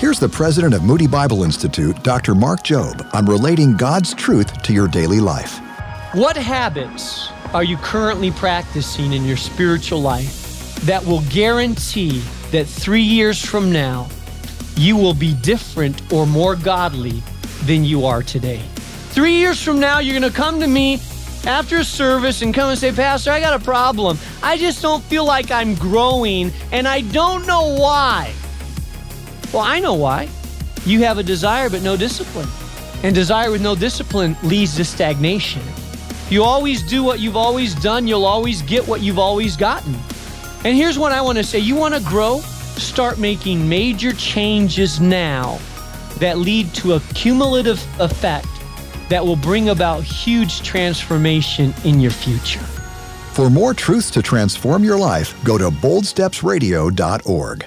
Here's the president of Moody Bible Institute, Dr. Mark Jobe, on relating God's truth to your daily life. What habits are you currently practicing in your spiritual life that will guarantee that three years from now, you will be different or more godly than you are today? Three years from now, you're going to come to me after a service and come and say, Pastor, I got a problem. I just don't feel like I'm growing and I don't know why. Well, I know why. You have a desire but no discipline. And desire with no discipline leads to stagnation. You always do what you've always done, you'll always get what you've always gotten. And here's what I want to say you want to grow? Start making major changes now that lead to a cumulative effect that will bring about huge transformation in your future. For more truths to transform your life, go to boldstepsradio.org.